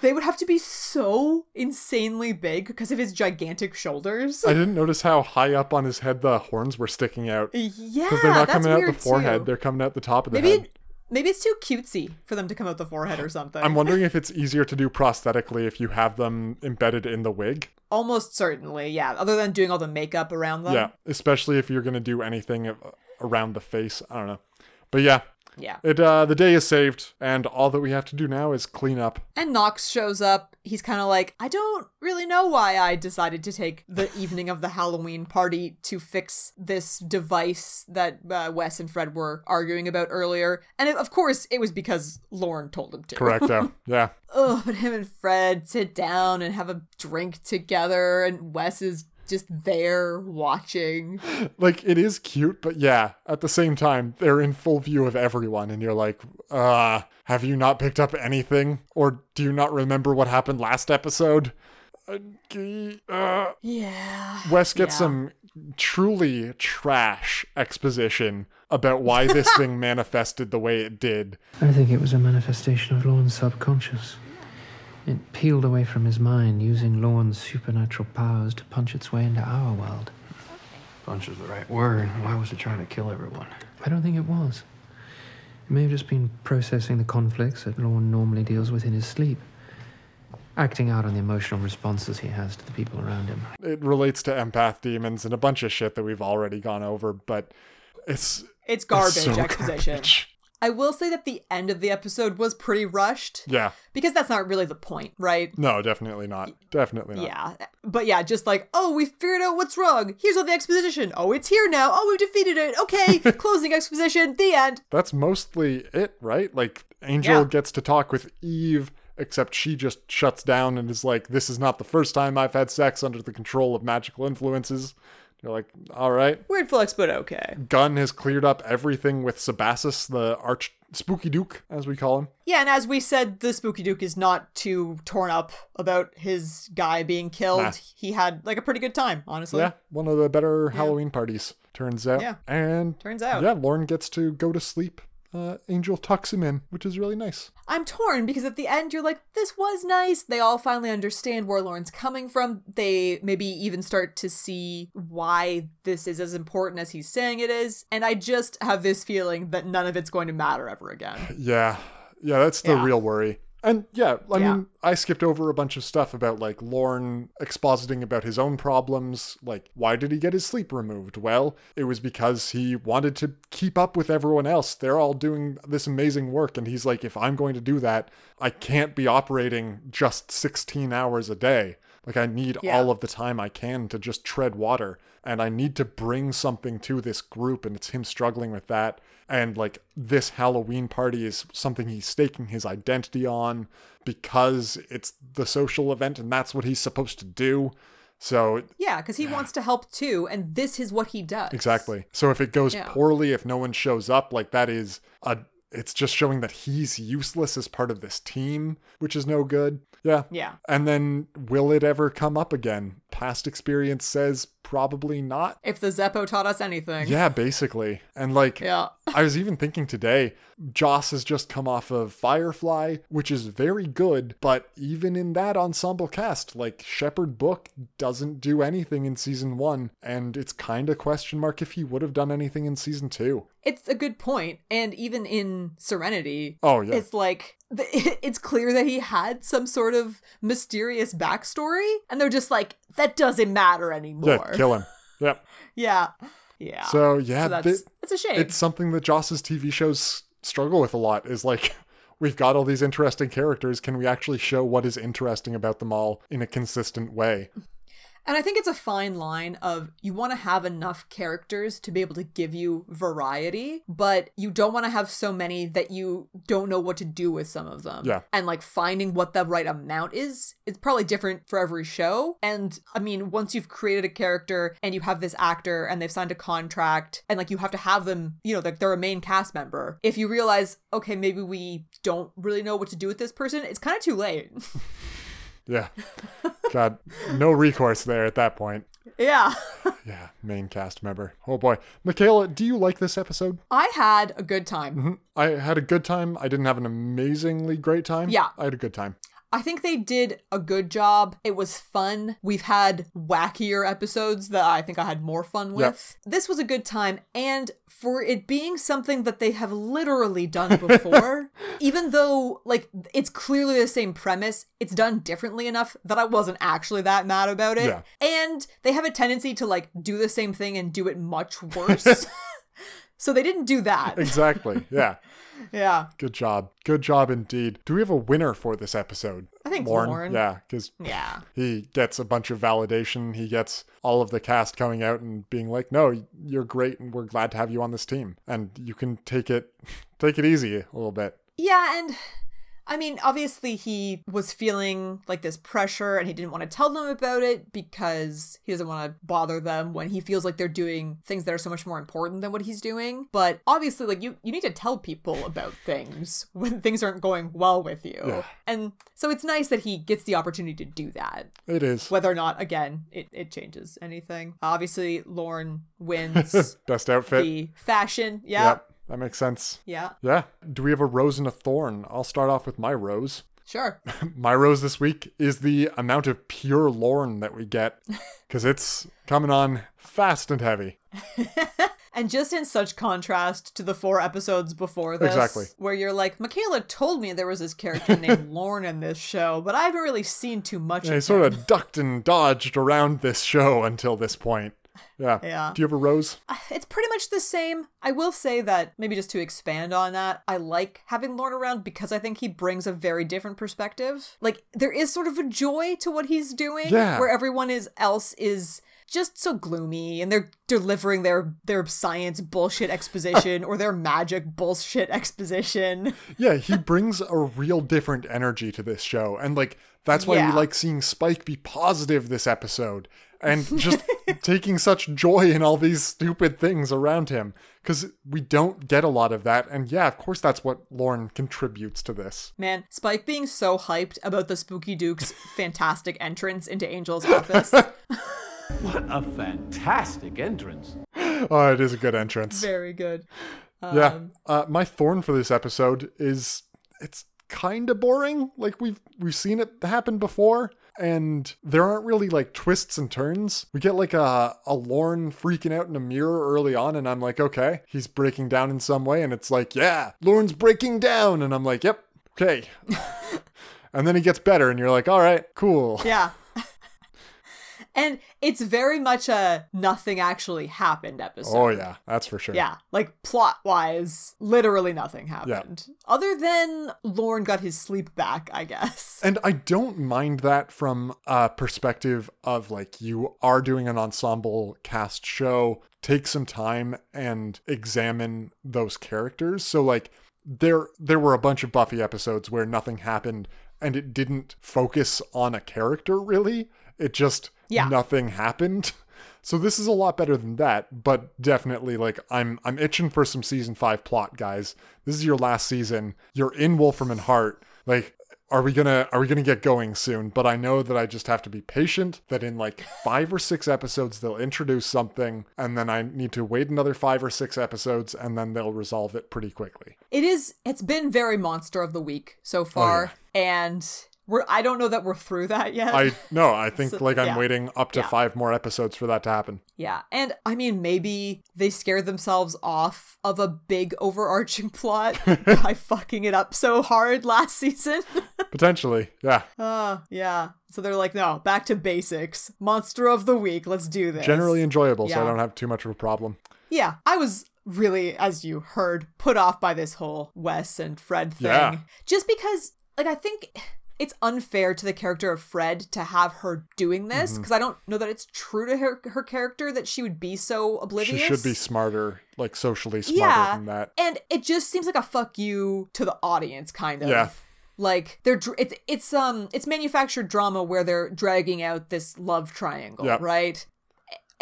they would have to be so insanely big because of his gigantic shoulders. I didn't notice how high up on his head the horns were sticking out. yeah, Because they're not coming out the forehead, too. they're coming out the top of the Maybe head. it, maybe it's too cutesy for them to come out the forehead or something. I'm wondering if it's easier to do prosthetically if you have them embedded in the wig. Almost certainly, yeah. Other than doing all the makeup around them. Yeah, especially if you're gonna do anything around the face. I don't know, but yeah, Yeah. it uh, the day is saved, and all that we have to do now is clean up. And Knox shows up. He's kind of like, I don't really know why I decided to take the evening of the Halloween party to fix this device that uh, Wes and Fred were arguing about earlier. And it, of course, it was because Lorne told him to. Correcto. yeah. oh, but him and Fred sit down and have a drink together, and Wes is just there watching. Like it is cute, but yeah, at the same time, they're in full view of everyone, and you're like, uh, have you not picked up anything? Or do you not remember what happened last episode? Uh, uh, Yeah. Wes gets Yeah. some truly trash exposition about why this thing manifested the way it did. I think it was a manifestation of Lorne's subconscious. It peeled away from his mind, using Lorne's supernatural powers to punch its way into our world. Punch is the right word. Why was it trying to kill everyone? I don't think it was. It may have just been processing the conflicts that Lorne normally deals with in his sleep, acting out on the emotional responses he has to the people around him. It relates to empath demons and a bunch of shit that we've already gone over, but it's It's garbage it's so exposition. garbage. I will say that the end of the episode was pretty rushed. Yeah. Because that's not really the point, right? No, definitely not. Definitely not. Yeah. But yeah, just like, oh, we figured out what's wrong. Here's all the exposition. Oh, it's here now. Oh, we've defeated it. Okay, closing exposition. The end. That's mostly it, right? Like Angel Yeah. gets to talk with Eve, except she just shuts down and is like, "This is not the first time I've had sex under the control of magical influences." You're like, all right. Weird flex, but okay. Gunn has cleared up everything with Sebassis, the arch spooky duke, as we call him. Yeah, and as we said, the Spooky Duke is not too torn up about his guy being killed. Nah. He had like a pretty good time, honestly. Yeah, one of the better Halloween parties, turns out. Yeah. And Turns out. Yeah, Lorne gets to go to sleep. Uh, Angel tucks him in, which is really nice. I'm torn because at the end you're like, this was nice. They all finally understand where Lorne's coming from. They maybe even start to see why this is as important as he's saying it is. And I just have this feeling that none of it's going to matter ever again. Yeah. Yeah, that's the Yeah. real worry. And yeah, I Yeah. mean, I skipped over a bunch of stuff about like Lorne expositing about his own problems. Like, why did he get his sleep removed? Well, it was because he wanted to keep up with everyone else. They're all doing this amazing work. And he's like, if I'm going to do that, I can't be operating just 16 hours a day. Like, I need Yeah. all of the time I can to just tread water. And I need to bring something to this group. And it's him struggling with that. And like this Halloween party is something he's staking his identity on because it's the social event and that's what he's supposed to do. So Yeah, because he wants to help too, and this is what he does. exactly. So if it goes Yeah. poorly, if no one shows up, like that is a it's just showing that he's useless as part of this team, which is no good. Yeah. Yeah. And then will it ever come up again? Past experience says probably not. If the Zeppo taught us anything. Yeah, basically. And like Yeah. I was even thinking today, Joss has just come off of Firefly, which is very good, but even in that ensemble cast, like Shepherd Book doesn't do anything in season one, and it's kind of question mark if he would have done anything in season two. It's a good point, and even in Serenity, Oh yeah, it's like it's clear that he had some sort of mysterious backstory, and they're just like, that doesn't matter anymore. yeah, kill him. Yep. yeah, yeah. So yeah, So that's it's a shame. it's something that Joss's TV shows struggle with a lot. Is like. We've got all these interesting characters. Can we actually show what is interesting about them all in a consistent way? And I think it's a fine line of you want to have enough characters to be able to give you variety, but you don't want to have so many that you don't know what to do with some of them. Yeah. And like finding what the right amount is, it's probably different for every show. And I mean, once you've created a character and you have this actor and they've signed a contract and like you have to have them, you know, like they're a main cast member. If you realize, okay, maybe we don't really know what to do with this person, it's kind of too late. Yeah. God, no recourse there at that point. yeah. Yeah, main cast member. Oh boy. Michaela, do you like this episode? I had a good time. Mhm. I had a good time. I didn't have an amazingly great time. Yeah. I had a good time. I think they did a good job. It was fun. We've had wackier episodes that I think I had more fun with. This was a good time. And for it being something that they have literally done before, even though, like, it's clearly the same premise, it's done differently enough that I wasn't actually that mad about it. Yeah. And they have a tendency to, like, do the same thing and do it much worse. so they didn't do that. Exactly. Yeah. Yeah. Good job. Good job indeed. Do we have a winner for this episode? I think Lorne. Yeah, because Yeah. he gets a bunch of validation. He gets all of the cast coming out and being like, "No, you're great, and we're glad to have you on this team." And you can take it, take it easy a little bit. Yeah, and I mean, obviously he was feeling like this pressure and he didn't want to tell them about it because he doesn't want to bother them when he feels like they're doing things that are so much more important than what he's doing. But obviously, like you you need to tell people about things when things aren't going well with you. Yeah. And so it's nice that he gets the opportunity to do that. It is Whether or not again it, it changes anything. Obviously, Lorne wins best outfit. the fashion. Yeah. Yep, that makes sense. Yeah. Yeah. Do we have a rose and a thorn? I'll start off with my rose. Sure. My rose this week is the amount of pure Lorne that we get, because it's coming on fast and heavy. And just in such contrast to the four episodes before this, Exactly. where you're like, Michaela told me there was this character named Lorne in this show, but I haven't really seen too much Yeah, of he sort of ducked and dodged around this show until this point. Yeah. Yeah. Do you have a rose? Uh, it's pretty much the same. I will say that, maybe just to expand on that, I like having Lorne around because I think he brings a very different perspective. Like, there is sort of a joy to what he's doing, Yeah. where everyone is else is just so gloomy and they're delivering their their science bullshit exposition or their magic bullshit exposition. Yeah, he brings a real different energy to this show. And like that's why Yeah. we like seeing Spike be positive this episode. And just taking such joy in all these stupid things around him because we don't get a lot of that. And yeah, of course, that's what Lorne contributes to this. Man, Spike being so hyped about the Spooky Duke's fantastic entrance into Angel's office. What a fantastic entrance. Oh, it is a good entrance. Very good. yeah. Uh, my thorn for this episode is it's kind of boring. Like we've we've seen it happen before. And there aren't really like twists and turns. We get like a, a Lorne freaking out in a mirror early on, and I'm like, okay, he's breaking down in some way. And it's like, yeah, Lorne's breaking down. And I'm like, yep, okay. and then he gets better, and you're like, all right, cool. Yeah. And it's very much a nothing actually happened episode. Oh, yeah, that's for sure. Yeah, like plot wise, literally nothing happened. Other than Lorne got his sleep back, I guess. And I don't mind that from a perspective of like you are doing an ensemble cast show, take some time and examine those characters. So like there there were a bunch of Buffy episodes where nothing happened and it didn't focus on a character really. It just Yeah. nothing happened. So this is a lot better than that, but definitely like I'm I'm itching for some season 5 plot, guys. This is your last season. You're in Wolfram and Hart. Like are we gonna are we gonna get going soon but i know that i just have to be patient that in like five or six episodes they'll introduce something and then i need to wait another five or six episodes and then they'll resolve it pretty quickly It is it's been very monster of the week so oh, far and we're I don't know that we're through that yet. i no i think So, like i'm yeah. waiting up to Yeah. five more episodes for that to happen Yeah. And I mean, maybe they scared themselves off of a big overarching plot by fucking it up so hard last season. potentially yeah uh, yeah. So they're like, no, back to basics. Monster of the week. Let's do this. generally enjoyable so i don't have too much of a problem Yeah. I was really, as you heard, put off by this whole Wes and Fred thing. Yeah. Just because, like, I think. It's unfair to the character of Fred to have her doing this Mm-hmm. because I don't know that it's true to her her character that she would be so oblivious. she should be smarter like socially smarter yeah than that and it just seems like a fuck you to the audience kind of Yeah. like they're it's it's um it's manufactured drama where they're dragging out this love triangle Yep. right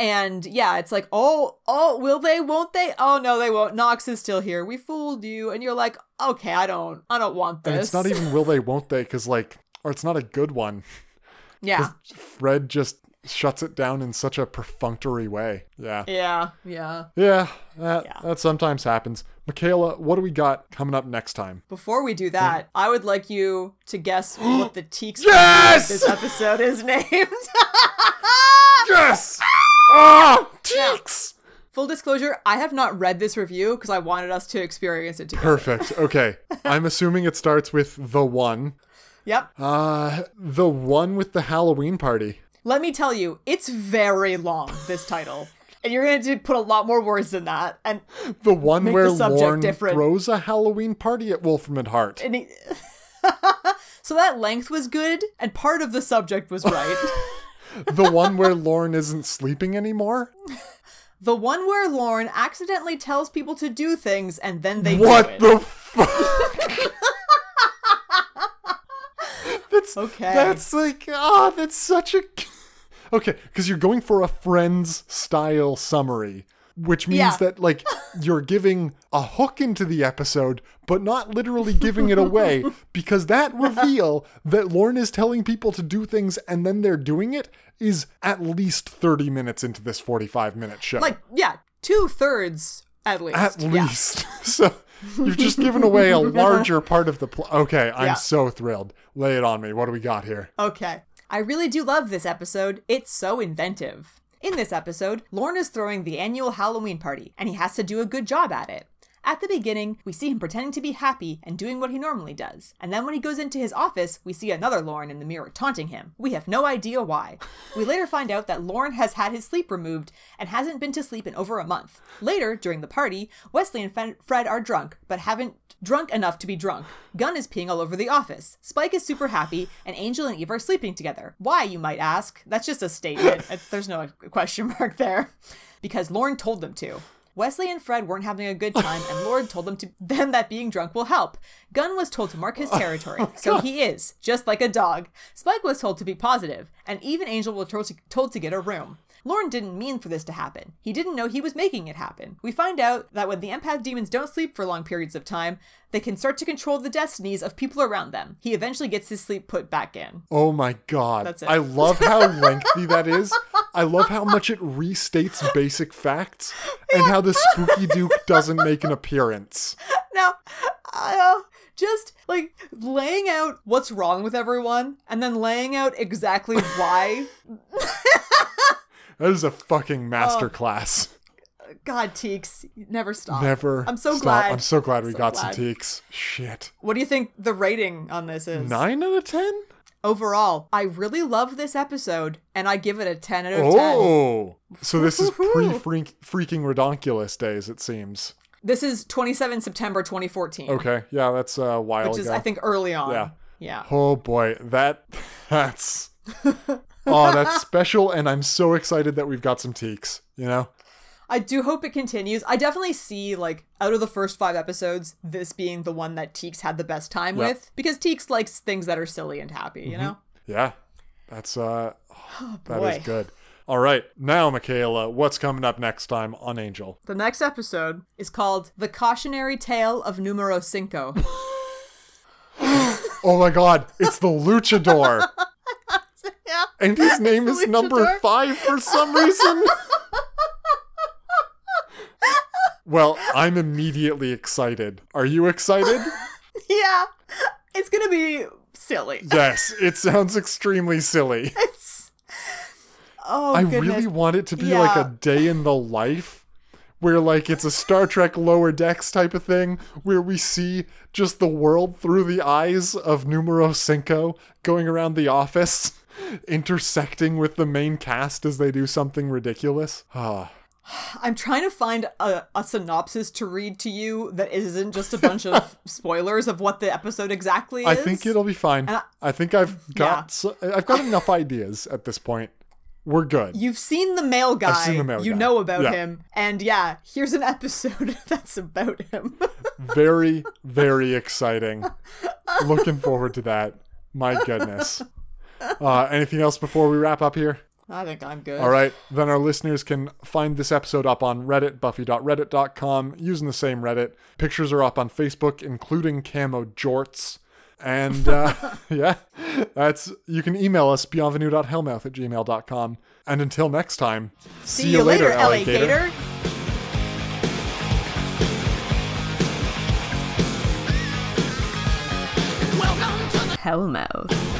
and yeah it's like oh oh will they? Won't they? Oh no they won't. Knox is still here. We fooled you. And you're like okay i don't i don't want this and it's not even will they won't they because like or it's not a good one. Yeah. Fred just shuts it down in such a perfunctory way. Yeah. Yeah yeah. Yeah, that, Yeah. that sometimes happens. Michaela, what do we got coming up next time? before we do hmm? that i would like you to guess what the Teeks Yes! this episode is named. Yes! Ah, Teeks! Full disclosure, I have not read this review because I wanted us to experience it together. Perfect. Okay. I'm assuming it starts with the one. Yep. Uh, the one with the Halloween party. Let me tell you, it's very long, this title. And you're going to put a lot more words than that. And, The one where the subject Lorne different. throws a Halloween party at Wolfram and Hart. and it- so that length was good, and part of the subject was right. the one where Lorne isn't sleeping anymore. the one where Lorne accidentally tells people to do things and then they do What it. the fuck? that's Okay. That's like ah, that's such a okay because you're going for a Friends style summary, which means Yeah. that like you're giving a hook into the episode, but not literally giving it away because that reveal that Lorne is telling people to do things and then they're doing it is at least 30 minutes into this 45 minute show. like, yeah, two thirds at least. At Yeah. least. so you've just given away a larger part of the plot. Okay, I'm Yeah. so thrilled. Lay it on me. What do we got here? Okay. I really do love this episode. It's so inventive. In this episode, Lorne is throwing the annual Halloween party, and he has to do a good job at it. At the beginning, we see him pretending to be happy and doing what he normally does. And then when he goes into his office, we see another Lorne in the mirror taunting him. We have no idea why. We later find out that Lorne has had his sleep removed and hasn't been to sleep in over a month. Later, during the party, Wesley and Fred are drunk, but haven't drunk enough to be drunk. Gunn is peeing all over the office. Spike is super happy, and Angel and Eve are sleeping together. Why, you might ask? That's just a statement. There's no question mark there. Because Lorne told them to. Wesley and Fred weren't having a good time, and Lorne told them to them that being drunk will help. Gunn was told to mark his oh territory, so he is, just like a dog. Spike was told to be positive, and even Angel was told to, told to get a room. Lorne didn't mean for this to happen. He didn't know he was making it happen. We find out that when the empath demons don't sleep for long periods of time, they can start to control the destinies of people around them. He eventually gets his sleep put back in. Oh my god. That's it. I love how lengthy that is. I love how much it restates basic facts and how the spooky duke doesn't make an appearance. Now, uh, just like laying out what's wrong with everyone and then laying out exactly why. That is a fucking masterclass. God, Teeks, never stop. Never. I'm so stop. glad. I'm so glad we So got glad. some Teeks. Shit. What do you think the rating on this is? Nine out of ten? Overall, I really love this episode and I give it a 10 out of 10. Oh. So this is pre freaking redonkulous days, it seems. This is 27 September 2014. Okay. Yeah, that's a while Which is, ago. I think, early on. Yeah. Yeah. Oh boy, that that's oh that's special, and I'm so excited that we've got some Teeks. You know, I do hope it continues. I definitely see, like, out of the first five episodes, this being the one that Teeks had the best time Yep. with. Because Teeks likes things that are silly and happy, you know? yeah, that's uh, that is good. All right, now Michaela, what's coming up next time on Angel? The next episode is called The Cautionary Tale of Numero Cinco. Oh my God, it's the Luchador, yeah. and his name the is number five for some reason. well, I'm immediately excited. Are you excited? Yeah. It's gonna be silly. yes, it sounds extremely silly. It's. Oh, I goodness. really want it to be like a day in the life where like it's a Star Trek lower decks type of thing where we see just the world through the eyes of numero cinco going around the office intersecting with the main cast as they do something ridiculous. Ah. I'm trying to find a, a synopsis to read to you that isn't just a bunch of spoilers of what the episode exactly is. I think it'll be fine. And I, think I've got Yeah. so, I've got enough ideas at this point. We're good. You've seen the mail guy. seen the mail you guy. know about Yeah. him. And yeah, here's an episode that's about him. very very exciting looking forward to that my goodness uh, anything else before we wrap up here I think I'm good. all right then our listeners can find this episode up on reddit buffy.reddit.com using the same reddit pictures are up on facebook including camo jorts and uh, yeah that's you can email us bienvenue.hellmouth at gmail.com and until next time See, you later, LA Gator. Welcome to the Hellmouth.